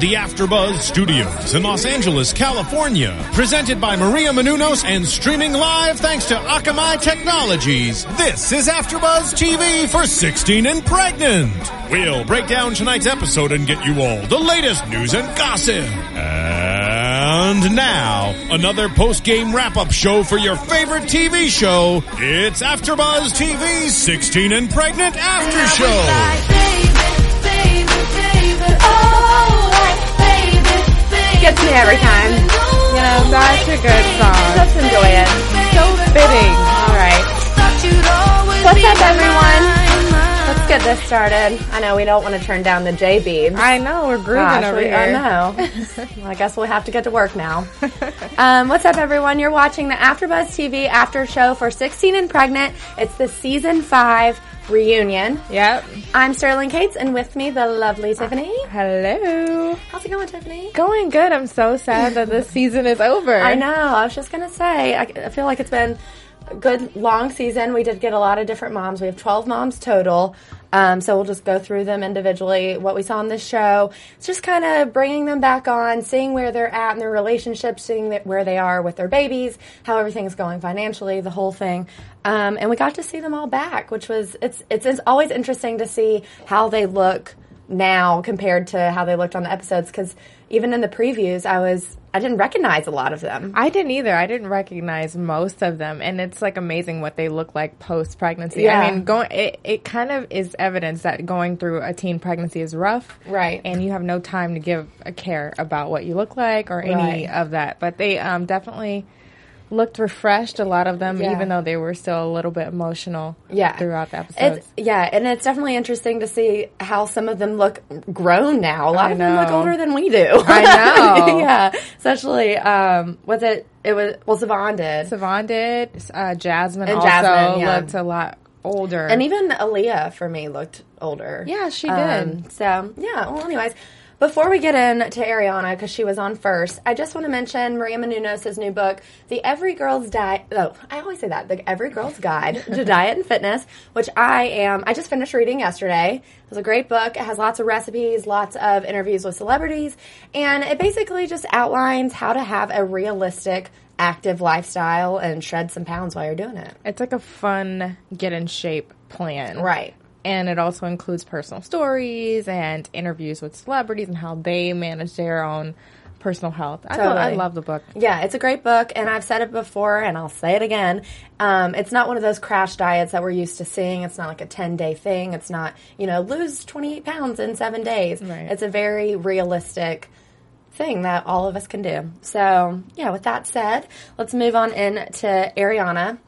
The AfterBuzz Studios in Los Angeles, California, presented by Maria Menounos and streaming live thanks to Akamai Technologies. This is AfterBuzz TV for 16 and pregnant. We'll break down tonight's episode and get you all the latest news and gossip. And now, another post-game wrap-up show for your favorite TV show. It's AfterBuzz TV's 16 and pregnant after show. Gets me every time. You know, that's a good song. Let's enjoy it. So fitting. All right. What's up, everyone? Let's get this started. I know we don't want to turn down the J beads. I know, we're grooving Gosh, over we- here. I know. well, I guess we'll have to get to work now. um, what's up, everyone? You're watching the AfterBuzz TV after show for 16 and Pregnant. It's the season five reunion. Yep. I'm Sterling Cates, and with me, the lovely Tiffany. Hello. How's it going, Tiffany? Going good. I'm so sad that this season is over. I know. I was just gonna say. I, I feel like it's been good long season. We did get a lot of different moms. We have 12 moms total. Um, so we'll just go through them individually. What we saw on this show, it's just kind of bringing them back on, seeing where they're at in their relationships, seeing where they are with their babies, how everything's going financially, the whole thing. Um, and we got to see them all back, which was it's it's, it's always interesting to see how they look now compared to how they looked on the episodes because even in the previews i was i didn't recognize a lot of them I didn't either. I didn't recognize most of them, and it's like amazing what they look like post pregnancy. Yeah. I mean, going it, it kind of is evidence that going through a teen pregnancy is rough, Right. And you have no time to give a care about what you look like or any Right. of that. But they um, definitely looked refreshed. A lot of them, Yeah. even though they were still a little bit emotional, yeah throughout the episodes. it's, yeah and it's definitely interesting to see how some of them look grown now a lot I of them look older than we do I know. yeah especially um was it it was well savon did Savon did. Uh, Jasmine And also Jasmine, yeah. looked a lot older. and even Aaliyah for me looked older Yeah, she Um, did. so yeah well anyways before we get into Ariana, because she was on first, I just want to mention Maria Menounos' new book, The Every Girl's Diet. Oh, I always say that, The Every Girl's Guide to Diet and Fitness, which I am. I just finished reading yesterday. It was a great book. It has lots of recipes, lots of interviews with celebrities, and it basically just outlines how to have a realistic, active lifestyle and shred some pounds while you're doing it. it's like a fun get in shape plan. Right. And it also includes personal stories and interviews with celebrities and how they manage their own personal health. I, lo- I love the book. Yeah, it's a great book, and I've said it before, and I'll say it again. Um, it's not one of those crash diets that we're used to seeing. It's not like a 10 day thing. It's not, you know, lose 28 pounds in seven days. Right. It's a very realistic thing that all of us can do. So, yeah, with that said, let's move on into Ariana.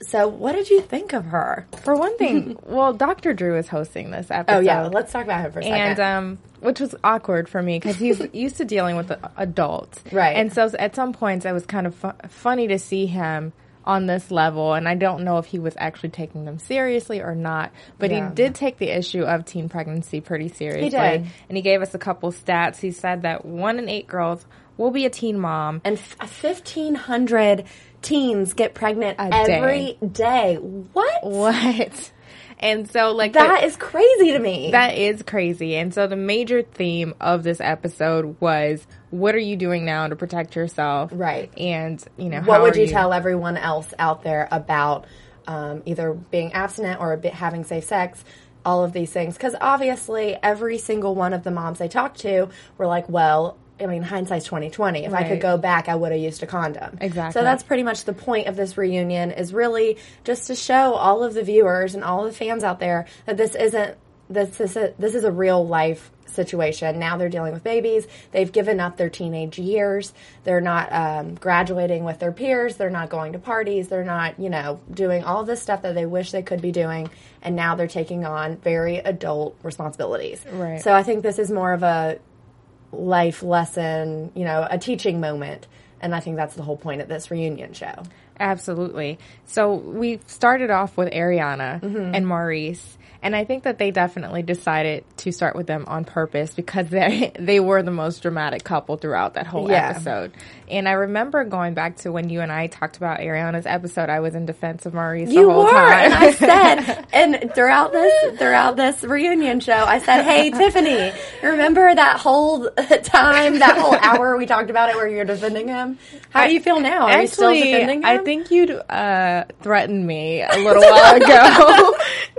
So, what did you think of her? For one thing, well, Dr. Drew is hosting this episode. Oh, yeah, let's talk about him for a second. and um, which was awkward for me because he's used to dealing with adults, Right. And so at some points, it was kind of fu- funny to see him on this level, and I don't know if he was actually taking them seriously or not. But Yeah. he did take the issue of teen pregnancy pretty seriously. He did. and he gave us a couple stats. He said that one in eight girls will be a teen mom. and f- 1,500 teens get pregnant A every day. What? What? And so, like, the- That is crazy to me. That is crazy. And so the major theme of this episode was what are you doing now to protect yourself? Right. And, you know, what how would are you, tell everyone else out there about um, either being abstinent or a bit having safe sex? All of these things, because obviously every single one of the moms I talked to were like, "Well, I mean, hindsight's twenty twenty. If I could go back, I would have used a condom." Exactly. So that's pretty much the point of this reunion is really just to show all of the viewers and all of the fans out there that this isn't this is a, this is a real life situation. Now they're dealing with babies. They've given up their teenage years. They're not um, graduating with their peers. They're not going to parties. They're not, you know, doing all this stuff that they wish they could be doing. And now they're taking on very adult responsibilities. Right. So I think this is more of a life lesson, you know, a teaching moment. And I think that's the whole point of this reunion show. Absolutely. So we started off with Ariana Mm-hmm. and Maurice. And I think that they definitely decided to start with them on purpose because they they were the most dramatic couple throughout that whole Yeah. episode. And I remember going back to when you and I talked about Ariana's episode, I was in defense of Maurice You the whole were, time. and I said, and throughout this throughout this reunion show, I said, "Hey, Tiffany, remember that whole time, that whole hour we talked about it, where you're defending him? How do you feel now? Are you still Actually, defending him? I think you'd uh, threatened me a little while ago.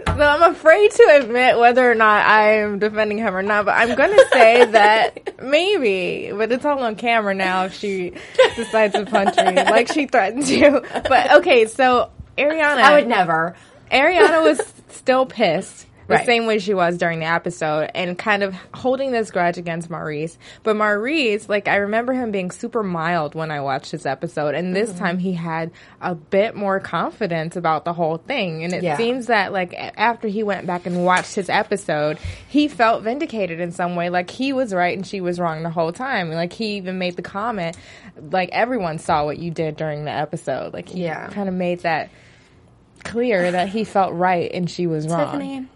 so I'm afraid to admit whether or not I'm defending him or not, but I'm going to say that maybe, but it's all on camera now if she decides to punch me like she threatened you. But okay, so Ariana. I would never. Ariana was still pissed. The Right. same way she was during the episode and kind of holding this grudge against Maurice. But Maurice, like, I remember him being super mild when I watched his episode. And this Mm-hmm. time he had a bit more confidence about the whole thing. And it Yeah. seems that, like, after he went back and watched his episode, he felt vindicated in some way. Like, he was right and she was wrong the whole time. Like, he even made the comment, like, everyone saw what you did during the episode. Like, he Yeah. kind of made that clear that he felt right and she was wrong. Tiffany.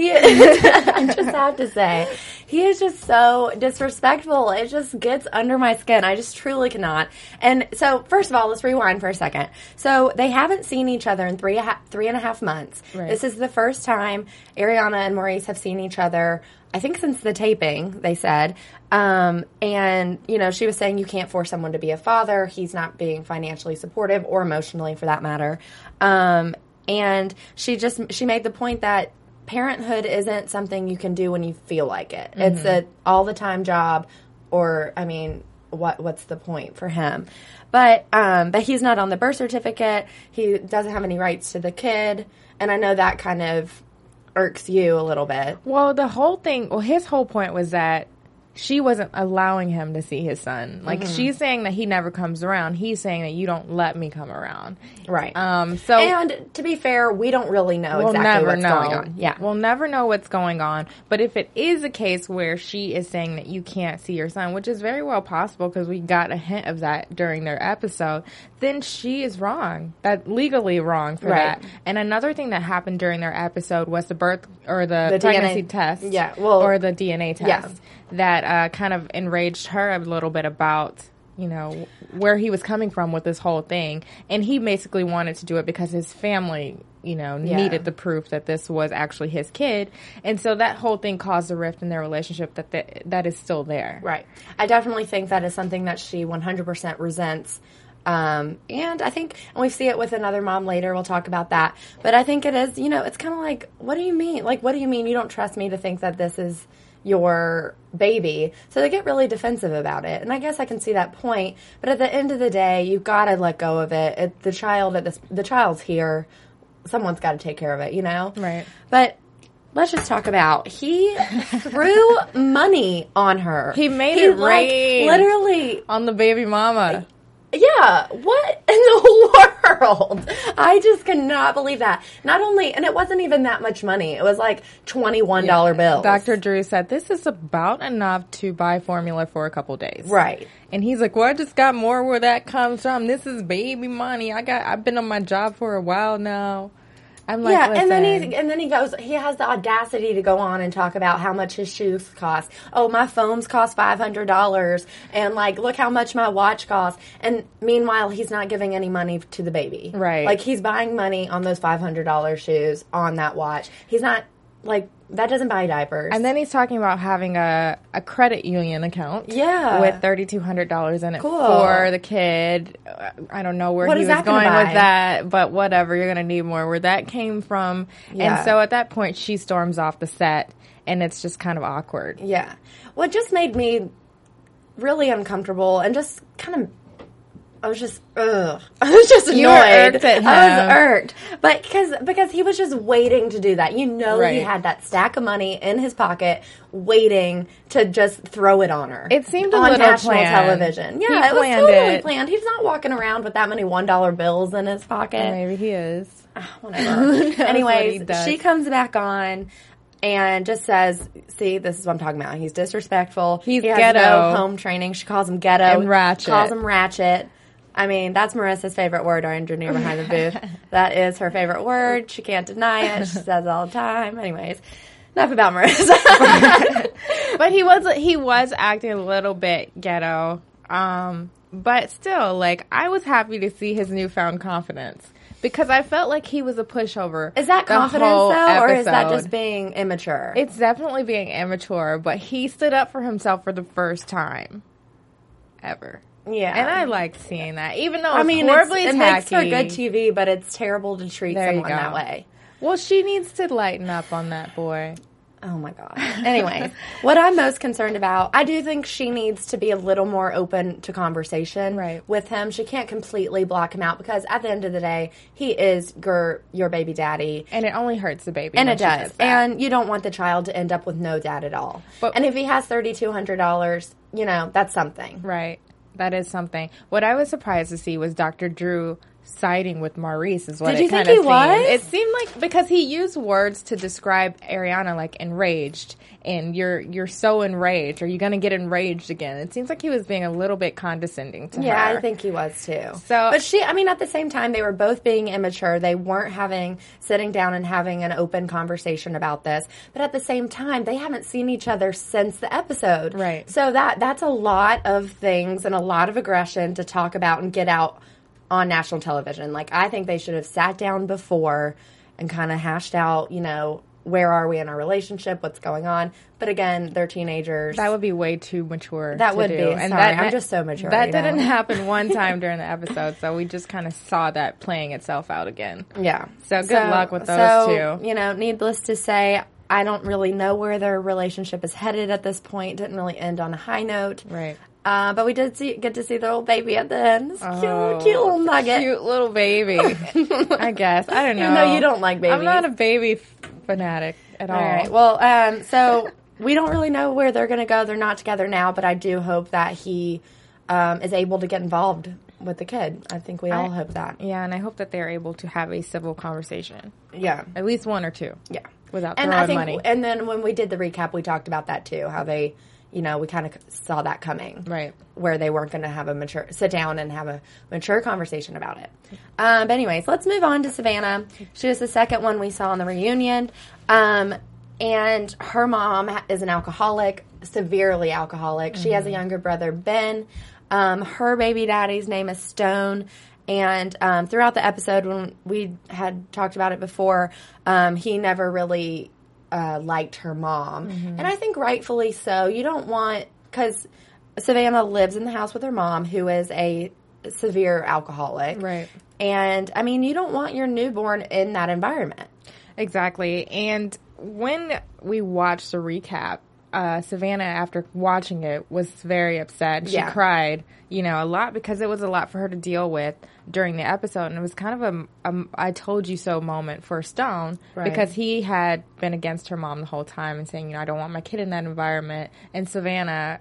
He is, I just have to say, he is just so disrespectful. It just gets under my skin. I just truly cannot. And so, first of all, let's rewind for a second. So they haven't seen each other in three three and a half months. Right. This is the first time Ariana and Maurice have seen each other. I think since the taping, they said. Um, and, you know, she was saying you can't force someone to be a father. He's not being financially supportive or emotionally for that matter. Um, and she just, she made the point that parenthood isn't something you can do when you feel like it. It's a all the time job or, I mean, what, what's the point for him? But, um, but he's not on the birth certificate. He doesn't have any rights to the kid. And I know that kind of irks you a little bit. Well, the whole thing, well, his whole point was that she wasn't allowing him to see his son. Like, Mm-hmm. she's saying that he never comes around. He's saying that you don't let me come around. Right. Um, so. and to be fair, we don't really know We'll exactly what's know. going on. Yeah. We'll never know what's going on. But if it is a case where she is saying that you can't see your son, which is very well possible because we got a hint of that during their episode, then she is wrong. That legally wrong for Right. that. And another thing that happened during their episode was the birth or the, The pregnancy DNA test. Yeah, well- or the DNA test Yeah. that uh, kind of enraged her a little bit about you know where he was coming from with this whole thing and he basically wanted to do it because his family you know Yeah. needed the proof that this was actually his kid and so that whole thing caused a rift in their relationship that that, that is still there Right. I definitely think that is something that she 100% resents. Um, and I think, and we see it with another mom later, we'll talk about that. But I think it is, you know, it's kind of like, what do you mean? Like, what do you mean you don't trust me to think that this is your baby? So they get really defensive about it. And I guess I can see that point. But at the end of the day, you've got to let go of it. it the child at this, the child's here. Someone's got to take care of it, you know? Right. But let's just talk about he threw money on her. He made he, it like, rain. Literally, on the baby mama yeah. What in the world? I just cannot believe that. Not only, and it wasn't even that much money. It was like twenty one dollar bills. dr drew said this is about enough to buy formula for a couple days Right. and he's like well i just got more where that comes from this is baby money i got i've been on my job for a while now I'm like, yeah, and then he and then he goes. He has the audacity to go on and talk about how much his shoes cost. Oh, my phones cost five hundred dollars, and like, look how much my watch costs. And meanwhile, he's not giving any money to the baby. Right. Like he's buying money on those five hundred dollars shoes on that watch. He's not like that. Doesn't buy diapers. And then he's talking about having a, a credit union account. Yeah. With $3,200 in it Cool. for the kid. I don't know where What he was going with that, but whatever. You're going to need more. Where that came from. Yeah. And so at that point, she storms off the set, and it's just kind of awkward. Yeah. Well, it just made me really uncomfortable and just kind of. I was just, ugh. I was just annoyed. You at I was irked, but because because he was just waiting to do that. You know, he had that stack of money in his pocket, waiting to just throw it on her. It seemed a on little national planned. television. He Yeah, it was totally it. planned. He's not walking around with that many one dollar bills in his pocket Maybe he is. Ah, whatever. what Anyways, does. she comes back on and just says, "See, this is what I'm talking about. He's disrespectful. He's he has ghetto. no home training. She calls him ghetto And ratchet. Calls him ratchet. I mean, that's Marissa's favorite word. Our engineer behind the booth. that is her favorite word. She can't deny it. She says it all the time. Anyways, enough about Marissa. but he was he was acting a little bit ghetto. Um, but still, like I was happy to see his newfound confidence because I felt like he was a pushover. is that confidence though, or is that just being immature? It's definitely being immature, but he stood up for himself for the first time ever. Yeah, And I like seeing that, even though I mean, it's, horribly it makes for good TV, but it's terrible to treat There someone that way. Well, she needs to lighten up on that boy. Oh my god. Anyways, what I'm most concerned about, I do think she needs to be a little more open to conversation Right. with him. She can't completely block him out because at the end of the day, he is your your baby daddy. And it only hurts the baby. And it does. that. And you don't want the child to end up with no dad at all. But- and if he has $3,200, you know, that's something. Right. That is something. What I was surprised to see was Dr. Drew siding with Maurice is what Did it you think he was? It seemed like because he used words to describe Ariana like enraged and you're you're so enraged. Are you gonna get enraged again? It seems like he was being a little bit condescending to Yeah, her. Yeah, I think he was too. So- but she, I mean, at the same time, they were both being immature. They weren't having sitting down and having an open conversation about this. But at the same time, they haven't seen each other since the episode. Right. So that that's a lot of things and a lot of aggression to talk about and get out on national television. Like I think they should have sat down before and kind of hashed out, you know. Where are we in our relationship? What's going on? But again, they're teenagers. that would be way too mature. That to would do. be. And Sorry, that, I'm just so mature, That didn't happen one time during the episode, so we just kind of saw that playing itself out again. Yeah. So good luck with those so, two. You know, needless to say, I don't really know where their relationship is headed at this point. Didn't really end on a high note. Right. Uh, but we did see, get to see the little baby at the end. It's Oh, cute, cute little nugget. Cute little baby. I guess. I don't know. Even though you don't like babies. I'm not a baby fanatic at all. All right. Well, um, so we don't really know where they're going to go. They're not together now, but I do hope that he um, is able to get involved with the kid. I think we all I- hope that. yeah, and I hope that they're able to have a civil conversation. Yeah. At least one or two. Yeah. Without and throwing I think, money. and then when we did the recap, we talked about that too. How they, you know, we kind of saw that coming, Right. Where they weren't going to have a mature sit down and have a mature conversation about it. Um, but anyways, let's move on to Savannah. She was the second one we saw in the reunion, um, and her mom is an alcoholic, severely alcoholic. She has a younger brother, Ben. Um, her baby daddy's name is Stone. And um, throughout the episode, when we had talked about it before, um, he never really uh, liked her mom. And I think rightfully so. You don't want, because Savannah lives in the house with her mom, who is a severe alcoholic. Right. And I mean, you don't want your newborn in that environment. Exactly. And when we watched the recap, uh, Savannah, after watching it, was very upset. She Yeah. cried, you know, a lot because it was a lot for her to deal with during the episode. And it was kind of a, a I told you so moment for Stone Right. because he had been against her mom the whole time and saying, you know, I don't want my kid in that environment. And Savannah,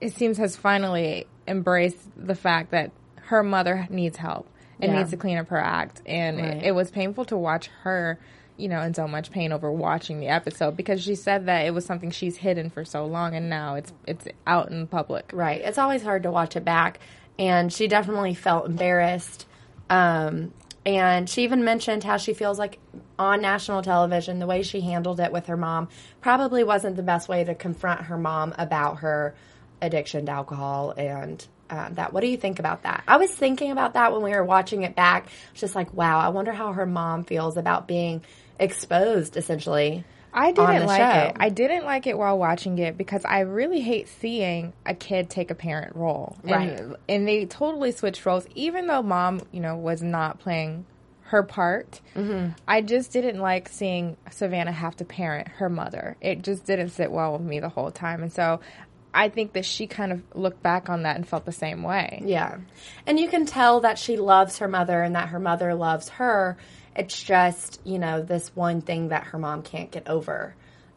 it seems, has finally embraced the fact that her mother needs help and Yeah. needs to clean up her act. And Right. it, it was painful to watch her, you know, in so much pain over watching the episode because she said that it was something she's hidden for so long and now it's it's out in public. Right. It's always hard to watch it back. And she definitely felt embarrassed. Um, and she even mentioned how she feels like on national television, the way she handled it with her mom probably wasn't the best way to confront her mom about her addiction to alcohol and um, that. What do you think about that? I was thinking about that when we were watching it back. Just like, wow, I wonder how her mom feels about being exposed, essentially. I didn't like show. it. I didn't like it while watching it because I really hate seeing a kid take a parent role. Right. And, and they totally switched roles, even though mom, you know, was not playing her part. Mm-hmm. I just didn't like seeing Savannah have to parent her mother. It just didn't sit well with me the whole time. And so I think that she kind of looked back on that and felt the same way. Yeah. And you can tell that she loves her mother and that her mother loves her. It's just, you know, this one thing that her mom can't get over.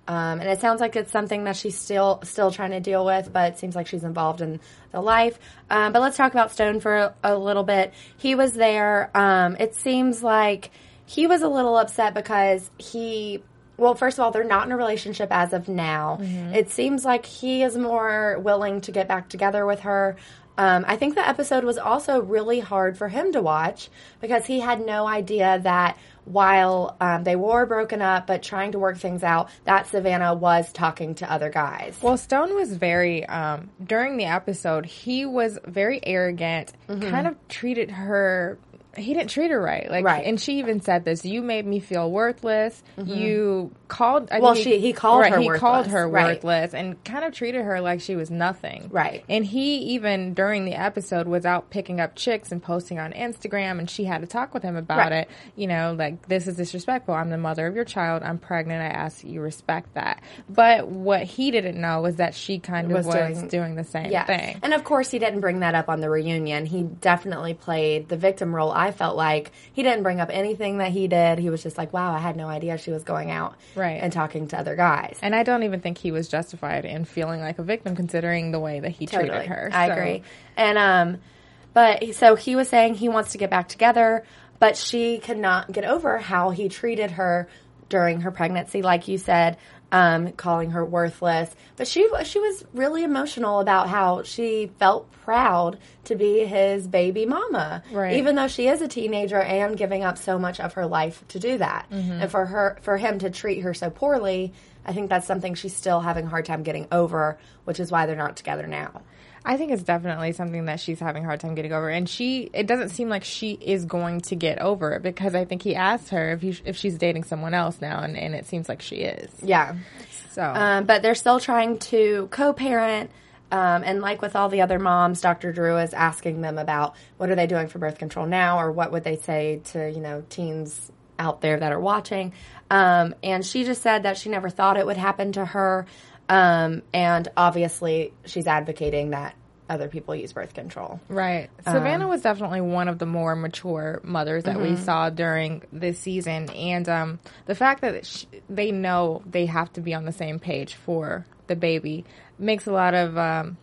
Um, and it sounds like it's something that she's still still trying to deal with, but it seems like she's involved in the life. Um, but let's talk about Stone for a, a little bit. He was there. Um, it seems like he was a little upset because he well, first of all, they're not in a relationship as of now. It seems like he is more willing to get back together with her. Um, I think the episode was also really hard for him to watch because he had no idea that while um, they were broken up but trying to work things out, that Savannah was talking to other guys. Well, Stone was very um, during the episode. He was very arrogant. Kind of treated her. He didn't treat her right. Like, Right. and she even said this: "You made me feel worthless. Mm-hmm. You called. I Well, she- he called right, her He called worthless, her right. worthless, and kind of treated her like she was nothing. Right. And he even during the episode was out picking up chicks and posting on Instagram, and she had to talk with him about Right. it. You know, like this is disrespectful. I'm the mother of your child. I'm pregnant. I ask you respect that. But what he didn't know was that she kind of Was was, doing- doing, the same Yeah. thing. And of course, he didn't bring that up on the reunion. He definitely played the victim role. I felt like he didn't bring up anything that he did. He was just like, wow, I had no idea she was going out Right. and talking to other guys. And I don't even think he was justified in feeling like a victim considering the way that he treated her. I agree. And um, but so he was saying he wants to get back together, but she could not get over how he treated her during her pregnancy, like you said, um, calling her worthless. But she she was really emotional about how she felt proud to be his baby mama, Right. even though she is a teenager and giving up so much of her life to do that. Mm-hmm. And for her for him to treat her so poorly. I think that's something she's still having a hard time getting over, which is why they're not together now. I think it's definitely something that she's having a hard time getting over, and she. It doesn't seem like she is going to get over it because I think he asked her if he, if she's dating someone else now, and, and it seems like she is. Yeah. So Um, but they're still trying to co parent. Um, and like with all the other moms, Dr. Drew is asking them about what are they doing for birth control now, or what would they say to you know teens out there that are watching. Um, and she just said that she never thought it would happen to her. Um, and obviously, she's advocating that other people use birth control. Right. Savannah was definitely one of the more mature mothers that we saw during this season. And um, the fact that sh- they know they have to be on the same page for the baby makes a lot of um,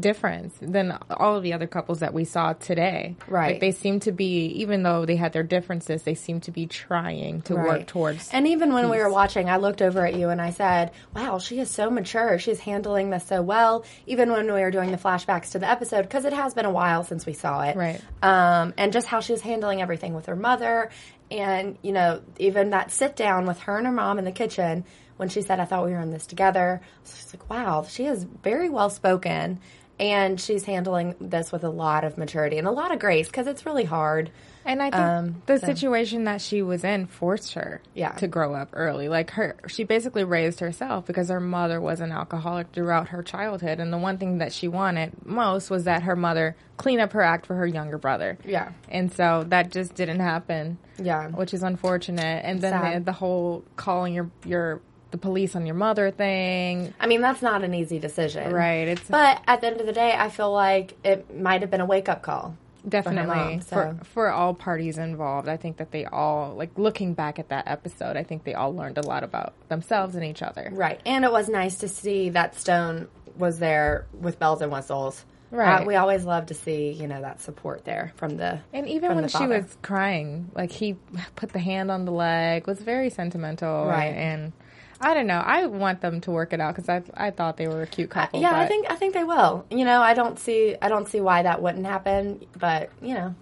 difference than all of the other couples that we saw today. Right. Like they seem to be, even though they had their differences, they seem to be trying to Right. work towards. And even when we were watching, I looked over at you and I said, "Wow, she is so mature. She's handling this so well." Even when we were doing the flashbacks to the episode, because it has been a while since we saw it, Right. Um, and just how she was handling everything with her mother, and you know, even that sit down with her and her mom in the kitchen when she said, "I thought we were in this together." Just like, "Wow, she is very well spoken." And she's handling this with a lot of maturity and a lot of grace because it's really hard. And I think Um, the so- situation that she was in forced her Yeah. to grow up early. Like her, she basically raised herself because her mother was an alcoholic throughout her childhood. And the one thing that she wanted most was that her mother clean up her act for her younger brother. Yeah. And so that just didn't happen. Yeah. Which is unfortunate. And then the, the whole calling your, your, the police on your mother thing. I mean, that's not an easy decision. Right. It's But at the end of the day, I feel like it might have been a wake up call. Definitely mom, for, so. for all parties involved. I think that they all like looking back at that episode. I think they all learned a lot about themselves and each other. Right. And it was nice to see that Stone was there with bells and whistles. Right. Uh, we always love to see, you know, that support there from the And even when she was crying, like he put the hand on the leg, was very sentimental. Right. And, I don't know. I want them to work it out because I I thought they were a cute couple. Yeah, I think I think they will. You know, I don't see I don't see why that wouldn't happen, but you know,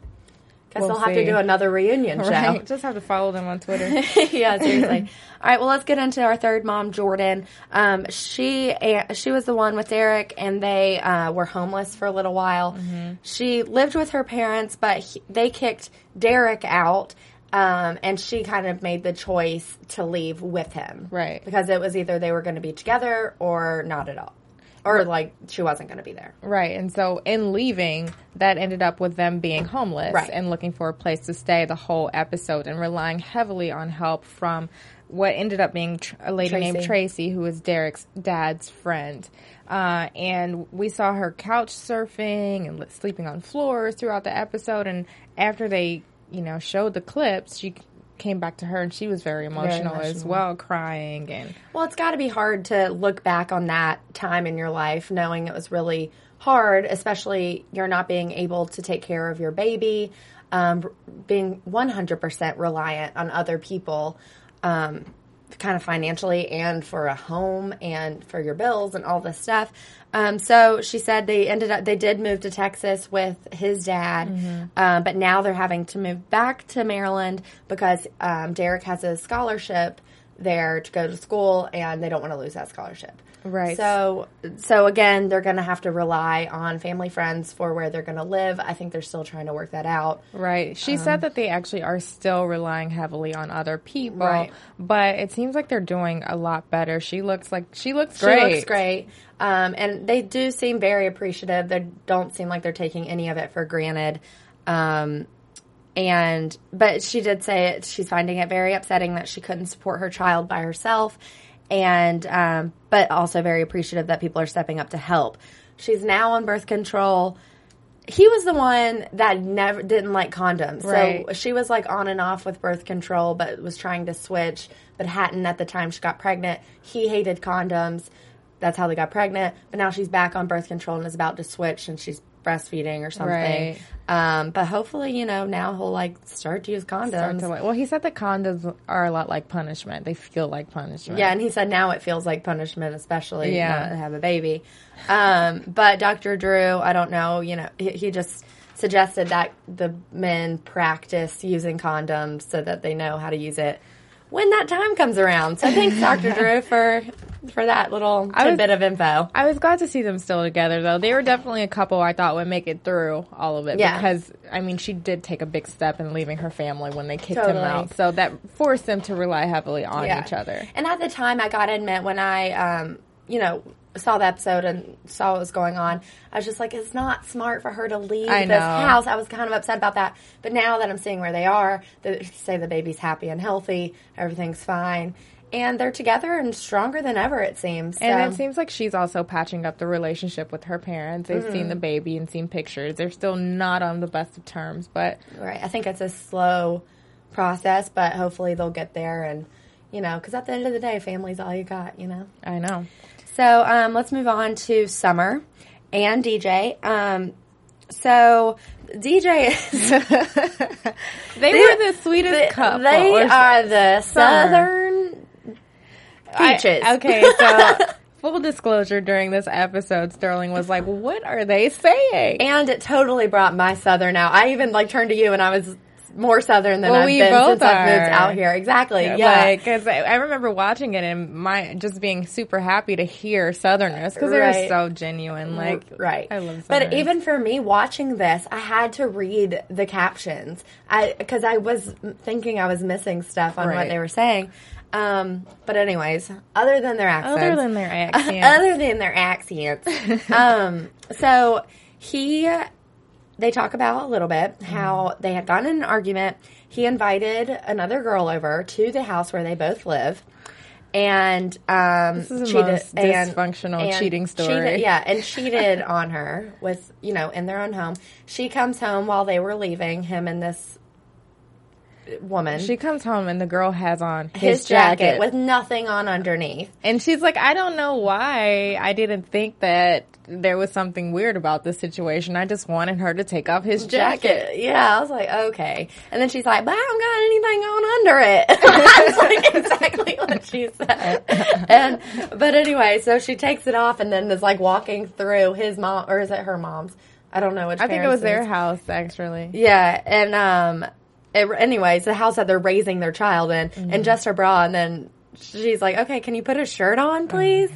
Guess We'll they'll have to do another reunion show. Right. Just have to follow them on Twitter. yeah, seriously. All right, well, let's get into our third mom, Jordan. Um, she she was the one with Derek, and they uh, were homeless for a little while. She lived with her parents, but he, they kicked Derek out, um, and she kind of made the choice to leave with him, Right. Because it was either they were going to be together or not at all, or like she wasn't going to be there. Right. And so in leaving, that ended up with them being homeless Right. and looking for a place to stay the whole episode and relying heavily on help from what ended up being tr- a lady named Tracy. who was Derek's dad's friend. Uh, and we saw her couch surfing and sleeping on floors throughout the episode. And after they, you know, showed the clips, she came back to her and she was very emotional, as emotional. well, crying and Well, it's got to be hard to look back on that time in your life knowing it was really hard, especially you're not being able to take care of your baby, um, being 100% reliant on other people, um, kind of financially and for a home and for your bills and all this stuff. Um, so she said they ended up, they did move to Texas with his dad, um, but now they're having to move back to Maryland because um, Derek has a scholarship there to go to school and they don't want to lose that scholarship. Right. So so again, they're going to have to rely on family friends for where they're going to live. I think they're still trying to work that out. Right. She said that they actually are still relying heavily on other people, Right. but it seems like they're doing a lot better. She looks like she looks great. She looks great. Um, and they do seem very appreciative. They don't seem like they're taking any of it for granted. Um, and but she did say it, she's finding it very upsetting that she couldn't support her child by herself, and um, but also very appreciative that people are stepping up to help. She's now on birth control. He was the one that never didn't like condoms, Right. so she was like on and off with birth control, but was trying to switch, but hadn't at the time she got pregnant. He hated condoms. That's how they got pregnant. But now she's back on birth control and is about to switch, and she's breastfeeding or something. Right. Um, but hopefully, you know, now he'll like start to use condoms. To well, he said that condoms are a lot like punishment. They feel like punishment. Yeah, and he said now it feels like punishment, especially Yeah. to have a baby. Um, but Dr. Drew, I don't know, you know, he, he just suggested that the men practice using condoms so that they know how to use it when that time comes around. So thanks, Dr. Drew, for for that little I was- tidbit of info. I was glad to see them still together, though. They were definitely a couple I thought would make it through all of it. Yeah. Because, I mean, she did take a big step in leaving her family when they kicked him out. So that forced them to rely heavily on each other. And at the time, I got to admit, when I, um, you know, saw the episode and saw what was going on, I was just like, it's not smart for her to leave I this know. house. I was kind of upset about that. But now that I'm seeing where they are, they say the baby's happy and healthy, everything's fine. And they're together and stronger than ever, it seems. And So- it seems like she's also patching up the relationship with her parents. They've Mm-hmm. seen the baby and seen pictures. They're still not on the best of terms, but Right. I think it's a slow process, but hopefully they'll get there. And, you know, because at the end of the day, family's all you got, you know? I know. So um, let's move on to Summer and DJ. Um, so DJ is They were the sweetest couple. They are the southern I- peaches. okay, so full disclosure during this episode, Sterling was like, "What are they saying?" and it totally brought my southern out. I even like turned to you, and I was more southern than Well, I've we been both since I've moved out here. Exactly. Yeah. Like, because I, I remember watching it and my just being super happy to hear Southerners because they were Right. so genuine. Like, right. I love. But even for me watching this, I had to read the captions. I because I was thinking I was missing stuff on what they were saying. Um, but anyways, other than their accents, other than their accent, other than their accents, um, so he, they talk about a little bit how they had gotten in an argument. He invited another girl over to the house where they both live. And um, This is the cheated most and- dysfunctional and cheating story. cheated- yeah, and cheated on her with you know in their own home. She comes home while they were leaving him and this woman. she comes home and the girl has on his, his jacket with nothing on underneath. and she's like, "I don't know why I didn't think that there was something weird about this situation. I just wanted her to take off his jacket." jacket. Yeah, I was like, okay. And then she's like, but I don't got anything on under it. That's like exactly what she said. And but anyway, so she takes it off and then is like walking through his mom or is it her mom's? I don't know which. I think it was parents their house actually. Yeah, and um, it, anyways, the house that they're raising their child in, Mm-hmm. and just her bra, and then she's like, "Okay, can you put a shirt Oh on, please?"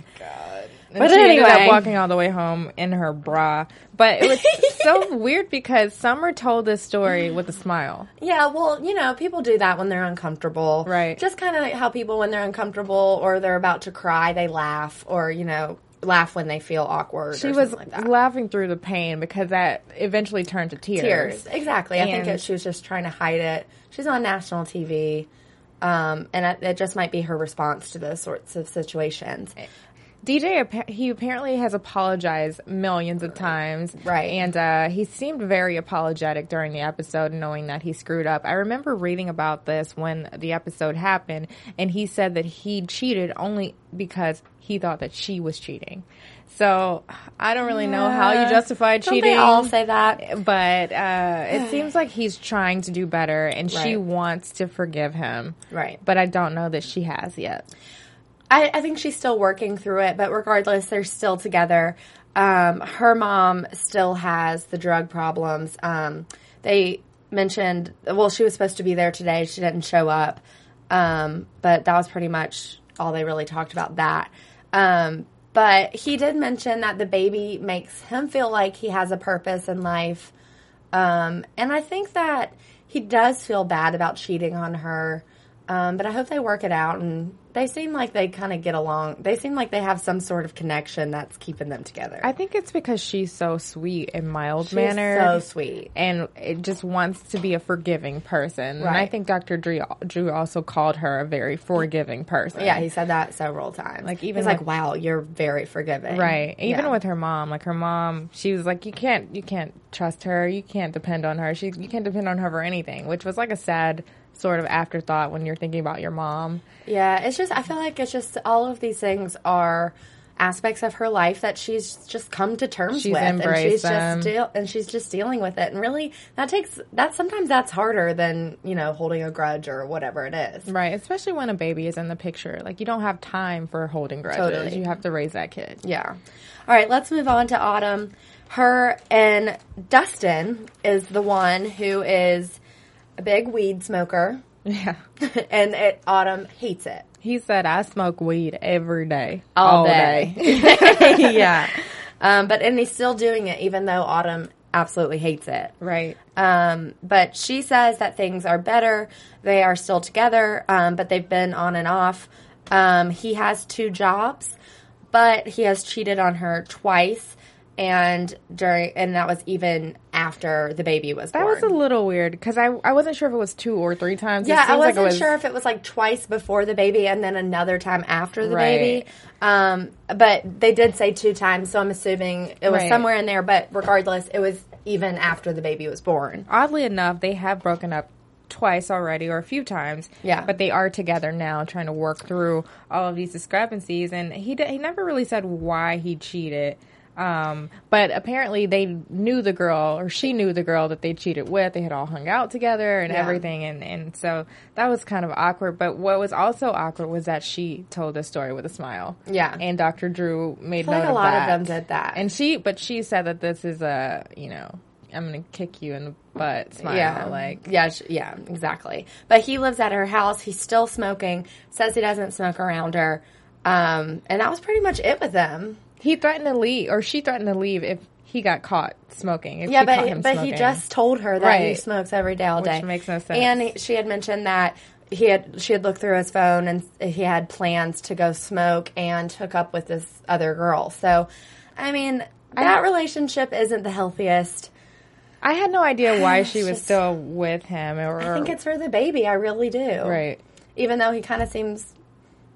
And But she ended anyway. up walking all the way home in her bra. But it was so weird because Summer told this story with a smile. Yeah, well, you know, people do that when they're uncomfortable. Right. Just kind of like how people, when they're uncomfortable or they're about to cry, they laugh or, you know, laugh when they feel awkward. She or was like that. laughing through the pain because that eventually turned to tears. Tears. Exactly. I think And- it, she was just trying to hide it. She's on national TV. Um, and it, it just might be her response to those sorts of situations. DJ, he apparently has apologized millions of times. Right. And uh, he seemed very apologetic during the episode, knowing that he screwed up. I remember reading about this when the episode happened, and he said that he cheated only because he thought that she was cheating. So I don't really know how you justify cheating. Don't they all say that? but uh, it seems like he's trying to do better, and she wants to forgive him. Right. But I don't know that she has yet. I, I think she's still working through it, but regardless, they're still together. Um, her mom still has the drug problems. Um, they mentioned, well, she was supposed to be there today. She didn't show up. Um, but that was pretty much all they really talked about that. Um, but he did mention that the baby makes him feel like he has a purpose in life. Um, and I think that he does feel bad about cheating on her. Um, but I hope they work it out. And they seem like they kind of get along. They seem like they have some sort of connection that's keeping them together. I think it's because she's so sweet and mild She's mannered. so sweet. And it just wants to be a forgiving person. And I think Dr. Drew, Drew also called her a very forgiving person. Yeah, he said that several times. Like, even he's like, with- "Wow, you're very forgiving." Right. Even Yeah. with her mom, like her mom, she was like, you can't, you can't trust her. You can't depend on her. She, you can't depend on her for anything, which was like a sad sort of afterthought when you're thinking about your mom. Yeah, it's just I feel like it's just all of these things are aspects of her life that she's just come to terms She's with and she's them. just deal and she's just dealing with it and really that takes that sometimes that's harder than you know holding a grudge or whatever it is Right. Especially when a baby is in the picture. Like you don't have time for holding grudges. Totally. You have to raise that kid. yeah all right let's move on to autumn her and dustin is the one who is a big weed smoker Yeah. and it, autumn hates it He said, I smoke weed every day. all, day. day." yeah. Um, but and he's still doing it even though Autumn absolutely hates it. right. Um, but she says that things are better. They are still together, um, but they've been on and off. Um, he has two jobs, but he has cheated on her twice, and during and that was even after the baby was born. That born. was a little weird because I, I wasn't sure if it was two or three times. Yeah, I seems like wasn't it was, sure if it was like twice before the baby and then another time after the Right. baby. Um, but they did say two times, so I'm assuming it was Right. somewhere in there. But regardless, it was even after the baby was born. Oddly enough, they have broken up twice already or a few times. Yeah. But they are together now trying to work through all of these discrepancies. And he, d- he never really said why he cheated. Um, but apparently they knew the girl or she knew the girl that they cheated with. They had all hung out together and Yeah. everything. And, and so that was kind of awkward. But what was also awkward was that she told the story with a smile. Yeah. And Dr. Drew made note like a of lot of that. them did that. And she, but she said that this is a, you know, I'm going to kick you in the butt smile. yeah, Like, yeah, sh- yeah, exactly. But he lives at her house. He's still smoking. Says he doesn't smoke around her. Um, and that was pretty much it with them. He threatened to leave, or she threatened to leave if he got caught smoking. If Yeah, but but he just told her that he smokes every day, all Which day, makes no sense. And she had mentioned that he had she had looked through his phone and he had plans to go smoke and hook up with this other girl. So, I mean, that relationship isn't the healthiest. I had no idea why she was just- still with him. Or, I think it's for the baby. I really do. right. Even though he kind of seems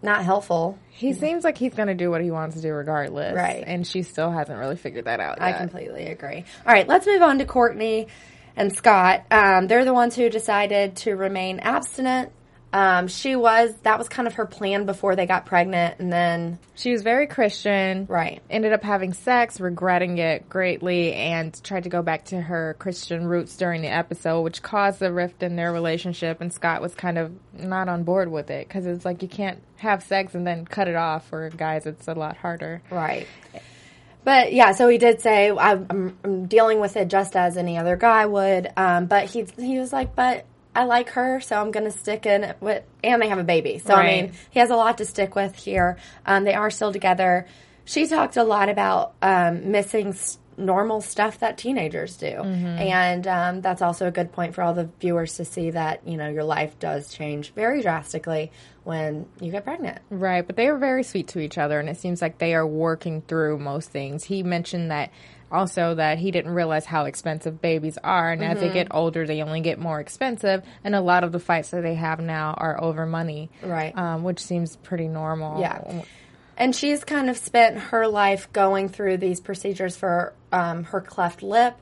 not helpful. He seems like he's going to do what he wants to do regardless. Right. And she still hasn't really figured that out. I completely agree. All right, let's move on to Courtney and Scott. Um, they're the ones who decided to remain abstinent. Um, she was that was kind of her plan before they got pregnant, and then She was very Christian. Right. Ended up having sex, regretting it greatly, and tried to go back to her Christian roots during the episode, which caused a rift in their relationship. And Scott was kind of not on board with it because it's like you can't have sex and then cut it off. For guys, it's a lot harder. right. But yeah, so he did say I'm, I'm, I'm dealing with it just as any other guy would. Um, but he he was like, but I like her, so I'm going to stick in with. And they have a baby, so I mean, he has a lot to stick with here. Um, they are still together. She talked a lot about um, missing s- normal stuff that teenagers do, and um, that's also a good point for all the viewers to see that you know your life does change very drastically when you get pregnant. Right, but they are very sweet to each other, and it seems like they are working through most things. He mentioned that also that he didn't realize how expensive babies are, and as they Mm-hmm. get older, they only get more expensive. And a lot of the fights that they have now are over money, Right. Um, which seems pretty normal. Yeah. And she's kind of spent her life going through these procedures for um, her cleft lip,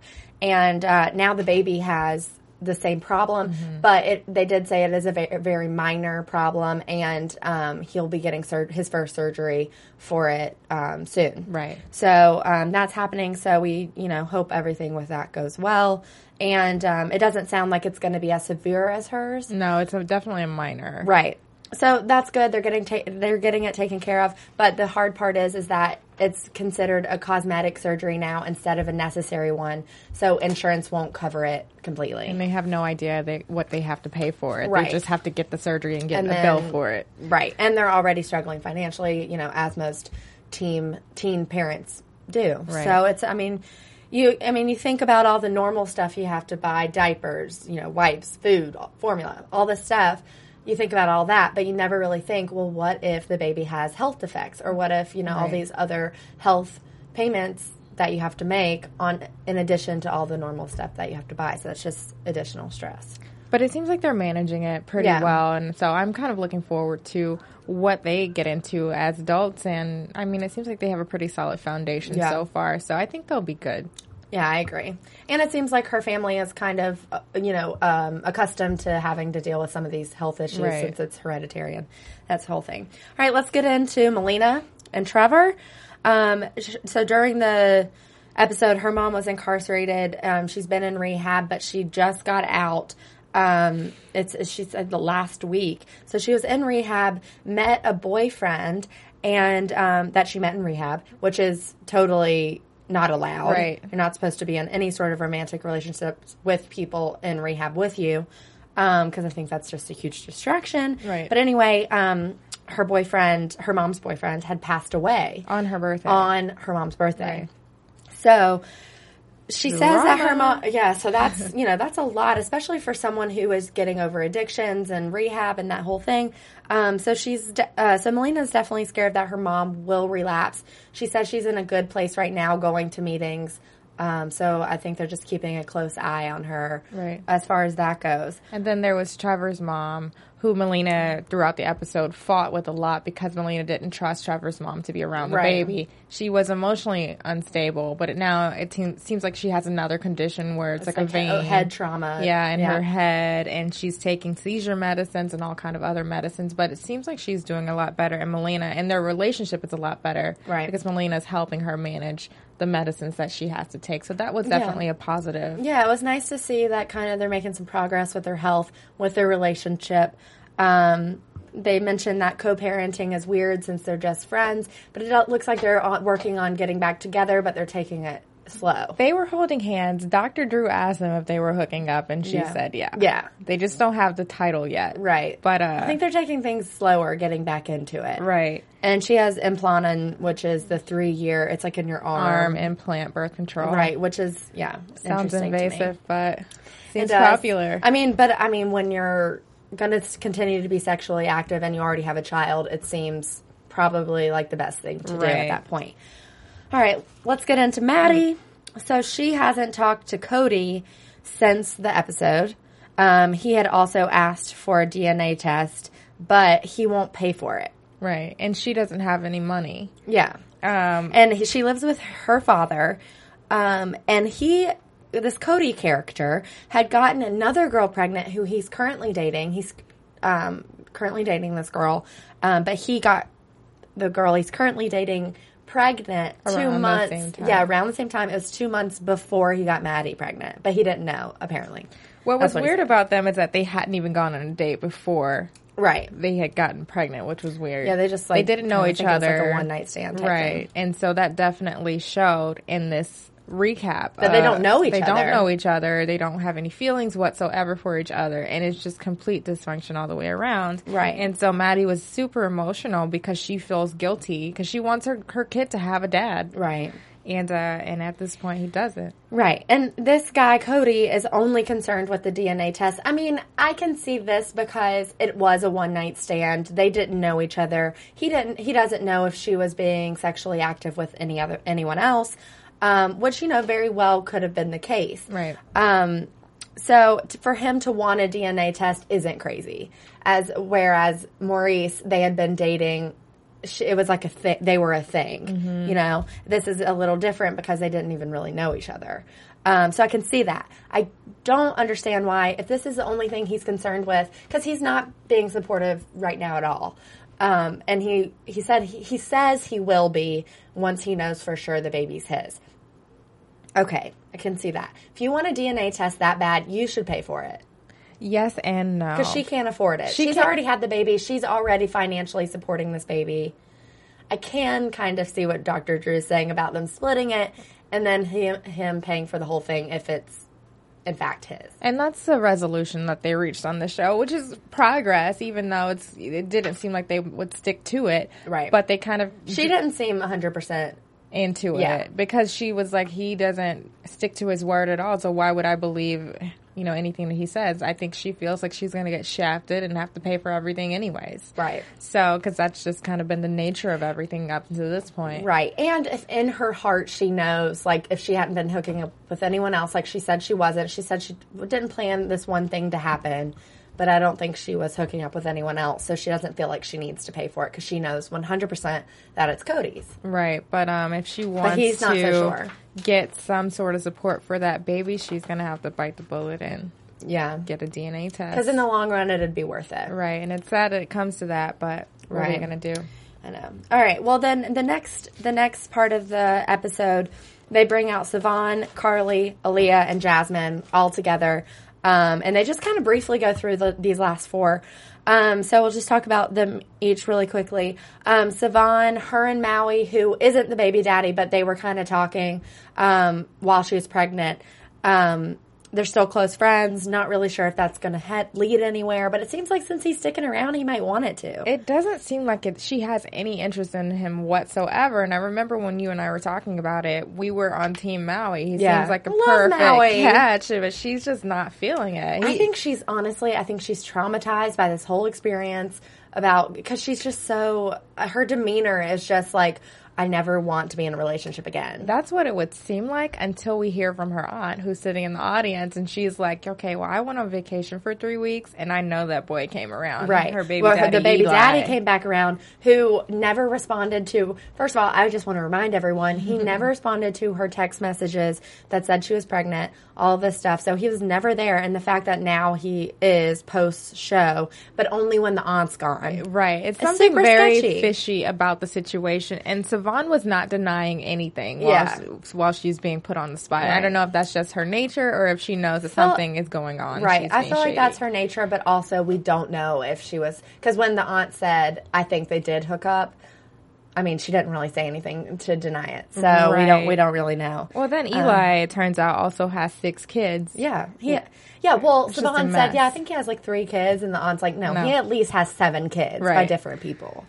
and uh, now the baby has the same problem. But it, they did say it is a ve- very minor problem, and um, he'll be getting sur- his first surgery for it um, soon. Right. So um, that's happening. So we, you know, hope everything with that goes well. And um, it doesn't sound like it's going to be as severe as hers. No, it's a, definitely a minor. Right. So that's good. They're getting ta- they're getting it taken care of. But the hard part is is that it's considered a cosmetic surgery now instead of a necessary one. So insurance won't cover it completely. And they have no idea they, what they have to pay for it. Right. They just have to get the surgery and get And a then- bill for it. Right. And they're already struggling financially, you know, as most team teen parents do. Right. So it's I mean, you I mean, you think about all the normal stuff you have to buy, diapers, you know, wipes, food, formula, all this stuff. You think about all that, but you never really think, well, what if the baby has health defects or what if, you know, all these other health payments that you have to make on in addition to all the normal stuff that you have to buy. So that's just additional stress. But it seems like they're managing it pretty Yeah. well, and so I'm kind of looking forward to what they get into as adults. And I mean, it seems like they have a pretty solid foundation Yeah. so far, so I think they'll be good. Yeah, I agree. And it seems like her family is kind of, uh, you know, um, accustomed to having to deal with some of these health issues Right. since it's hereditary and that's the whole thing. All right, let's get into Melina and Trevor. Um, sh- so during the episode, her mom was incarcerated. Um, she's been in rehab, but she just got out. Um, it's she said the last week. So she was in rehab, met a boyfriend, and um, that she met in rehab, which is totally not allowed. Right. You're not supposed to be in any sort of romantic relationships with people in rehab with you, because I think that's just a huge distraction. Right. But anyway, um, her boyfriend, her mom's boyfriend, had passed away On her birthday. on her mom's birthday. So she says that her mom, yeah, so that's, you know, that's a lot, especially for someone who is getting over addictions and rehab and that whole thing. Um, so she's, de- uh, so Melina's definitely scared that her mom will relapse. She says she's in a good place right now going to meetings. Um, so I think they're just keeping a close eye on her Right. as far as that goes. And then there was Trevor's mom, who Melina throughout the episode fought with a lot because Melina didn't trust Trevor's mom to be around the Right. baby. She was emotionally unstable, but it, now it te- seems like she has another condition where it's, like, a vein, he- head trauma. yeah, in Yeah. her head, and she's taking seizure medicines and all kind of other medicines. But it seems like she's doing a lot better, and Melina and their relationship is a lot better, Right. Because Melina's helping her manage the medicines that she has to take. So that was definitely a positive. Yeah, it was nice to see that kind of they're making some progress with their health, with their relationship. Um, they mentioned that co-parenting is weird since they're just friends, but it looks like they're working on getting back together, but they're taking it slow. They were holding hands. Dr. Drew asked them if they were hooking up, and she Yeah. said, "Yeah, Yeah. They just don't have the title yet, Right. But uh, I think they're taking things slower, getting back into it. right And she has Implanon, which is the three year. It's like in your arm, arm implant birth control, right? Which is yeah, Sounds interesting to me. invasive, but seems popular. I mean, but I mean, when you're going to continue to be sexually active and you already have a child, it seems probably like the best thing to do at that point. All right, let's get into Maddie. So she hasn't talked to Cody since the episode. Um, he had also asked for a DNA test, but he won't pay for it. right, and she doesn't have any money. Yeah. Um, and he, she lives with her father. Um, and he, this Cody character, had gotten another girl pregnant who he's currently dating. He's um, currently dating this girl, um, but he got the girl he's currently dating pregnant two Around the months. same time. Yeah, around the same time. It was two months before he got Maddie pregnant, but he didn't know apparently. what was what weird about them is that they hadn't even gone on a date before Right. they had gotten pregnant, which was weird. Yeah, they just, like, they didn't know each think it was, like, other. a one-night stand type right? thing. And so that definitely showed in this recap That they don't know each they other. don't know each other. They don't have any feelings whatsoever for each other, and it's just complete dysfunction all the way around. Right. And so Maddie was super emotional because she feels guilty because she wants her her kid to have a dad. Right. And uh, and at this point, he doesn't. Right. And this guy, Cody, is only concerned with the DNA test. I mean, I can see this because it was a one night stand. They didn't know each other. He didn't he doesn't know if she was being sexually active with any other anyone else. Um, which, you know, very well could have been the case. Right. Um, so t- for him to want a DNA test isn't crazy. As whereas Maurice, they had been dating. It was like a thi- they were a thing. You know, this is a little different because they didn't even really know each other. Um, so I can see that. I don't understand why, if this is the only thing he's concerned with, because he's not being supportive right now at all. Um, and he he said he, he says he will be once he knows for sure the baby's his. Okay, I can see that. If you want a DNA test that bad, you should pay for it Yes and no. because she can't afford it. She She's can't- already had the baby. She's already financially supporting this baby. I can kind of see what Dr. Drew is saying about them splitting it and then him, him paying for the whole thing if it's in fact his. And that's the resolution that they reached on the show, which is progress, even though it's it didn't seem like they would stick to it. Right. But they kind of She didn't seem 100%. Into Yeah. it because she was like, he doesn't stick to his word at all. So why would I believe, you know, anything that he says? I think she feels like she's going to get shafted and have to pay for everything anyways. Right. So, because that's just kind of been the nature of everything up to this point. Right. And if in her heart she knows, like, if she hadn't been hooking up with anyone else, like she said she wasn't, she said she didn't plan this one thing to happen, but I don't think she was hooking up with anyone else. So she doesn't feel like she needs to pay for it because she knows 100% that it's Cody's. Right. But um, if she wants he's not to so sure. get some sort of support for that baby, she's going to have to bite the bullet and Yeah. get a DNA test. Because in the long run, it'd be worth it. right. And it's sad that it comes to that, but what are you going to do? I know. All right. Well, then the next the next part of the episode, they bring out Savon, Carly, Aaliyah, and Jasmine all together, um, and they just kind of briefly go through the, these last four. Um, so we'll just talk about them each really quickly. Um, Savon, her and Maui, who isn't the baby daddy, but they were kind of talking um, while she was pregnant. They're still close friends. Not really sure if that's going to he- lead anywhere, but it seems like since he's sticking around, he might want it to. It doesn't seem like it, she has any interest in him whatsoever. And I remember when you and I were talking about it, we were on Team Maui. He Yeah. seems like a Love perfect Maui. catch, but she's just not feeling it. I think she's honestly, I think she's traumatized by this whole experience about because she's just so her demeanor is just like I never want to be in a relationship again. That's what it would seem like until we hear from her aunt who's sitting in the audience and she's like, okay, well, I went on vacation for three weeks and I know that boy came around. Right. Her baby well, daddy. the baby Eli. daddy came back around who never responded to, first of all, I just want to remind everyone, he mm-hmm. never responded to her text messages that said she was pregnant, all this stuff. So he was never there. And the fact that now he is post show, but only when the aunt's gone. Right. It's something very sketchy. fishy about the situation. And Savon was not denying anything while, Yeah. she- while she's being put on the spot. I don't know if that's just her nature or if she knows that something is going on. Right. I feel like that's her nature, but also we don't know if she was because when the aunt said, "I think they did hook up," I mean, she didn't really say anything to deny it, so we don't we don't really know. Well, then um, Eli, it turns out, also has six kids. Yeah, he, yeah. Well, just a Savon said, "Yeah, I think he has like three kids," and the aunt's like, "No, No. he at least has seven kids by different people."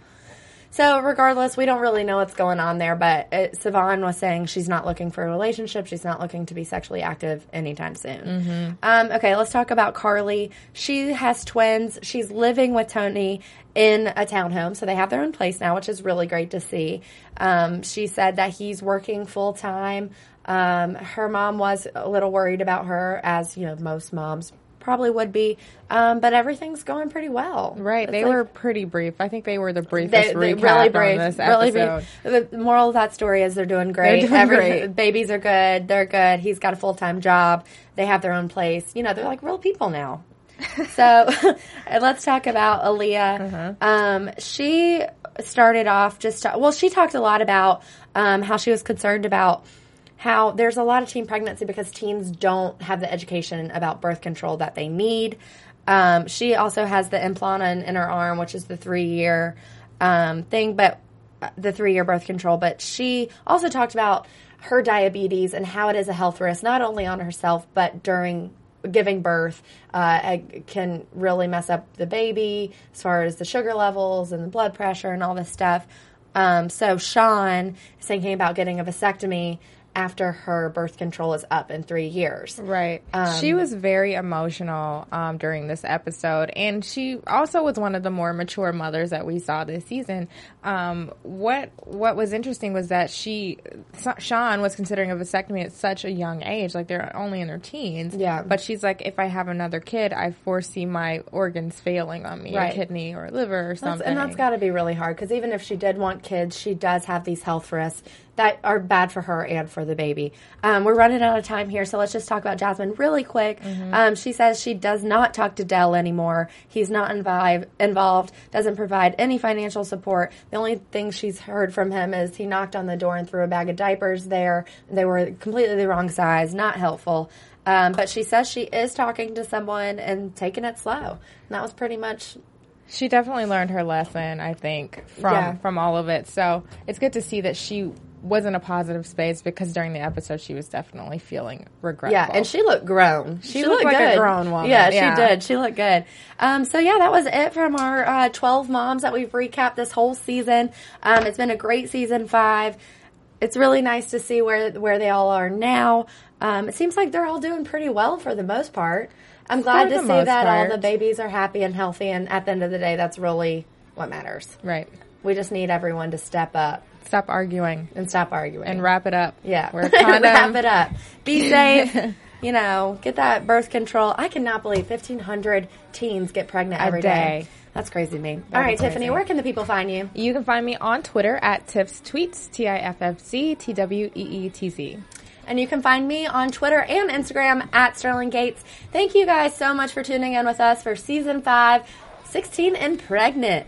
So, regardless, we don't really know what's going on there. But Savon was saying she's not looking for a relationship. She's not looking to be sexually active anytime soon. Um, okay, let's talk about Carly. She has twins. She's living with Tony in a townhome, so they have their own place now, which is really great to see. Um, she said that he's working full time. Um, her mom was a little worried about her, as you know, most moms probably would be. Um, but everything's going pretty well. Right. It's they like- were pretty brief. I think they were the briefest they, they recap really this really episode. The moral of that story is they're doing great. doing Every, great. Babies are good. They're good. He's got a full time job. They have their own place. You know, they're like real people now. so let's talk about Aaliyah. Um, she started off just well, she talked a lot about um, how she was concerned about how there's a lot of teen pregnancy because teens don't have the education about birth control that they need. Um, she also has the implant in, in her arm, which is the three year um, thing, but uh, the three year birth control. But she also talked about her diabetes and how it is a health risk, not only on herself, but during giving birth uh, can really mess up the baby as far as the sugar levels and the blood pressure and all this stuff. Um, so Sean is thinking about getting a vasectomy after her birth control is up in three years. Right. she was very emotional um, during this episode, and she also was one of the more mature mothers that we saw this season. Um, what What was interesting was that she, Sean, was considering a vasectomy at such a young age, like they're only in their teens. Yeah. But she's like, if I have another kid, I foresee my organs failing on me, Right. a kidney or liver or That's, something. and that's got to be really hard because even if she did want kids, she does have these health risks that are bad for her and for the baby. Um, we're running out of time here, so let's just talk about Jasmine really quick. Um, she says she does not talk to Dell anymore. He's not invi- involved, doesn't provide any financial support. The only thing she's heard from him is he knocked on the door and threw a bag of diapers there. They were completely the wrong size, not helpful. Um, but she says she is talking to someone and taking it slow. And that was pretty much She definitely learned her lesson, I think, from Yeah. from all of it. So it's good to see that she was in a positive space because during the episode she was definitely feeling regretful. Yeah, and she looked grown. She, looked like a good. grown woman. Yeah, Yeah. she did. She looked good. Um, so yeah, that was it from our uh, 12 moms that we've recapped this whole season. Um, it's been a great season five. It's really nice to see where where they all are now. Um, it seems like they're all doing pretty well for the most part. I'm glad to see that all the babies are happy and healthy, and at the end of the day, that's really what matters. right. We just need everyone to step up Stop arguing and stop arguing and wrap it up. yeah. Wear a condom. Wrap it up. Be safe. you know, get that birth control. I cannot believe 1,500 teens get pregnant A every day. day. That's crazy to me. All right, crazy. Tiffany, where can the people find you? You can find me on Twitter at Tiff's Tweets, T I F F C T W E E T Z. And you can find me on Twitter and Instagram at Sterling Gates. Thank you guys so much for tuning in with us for season five, 16 and pregnant.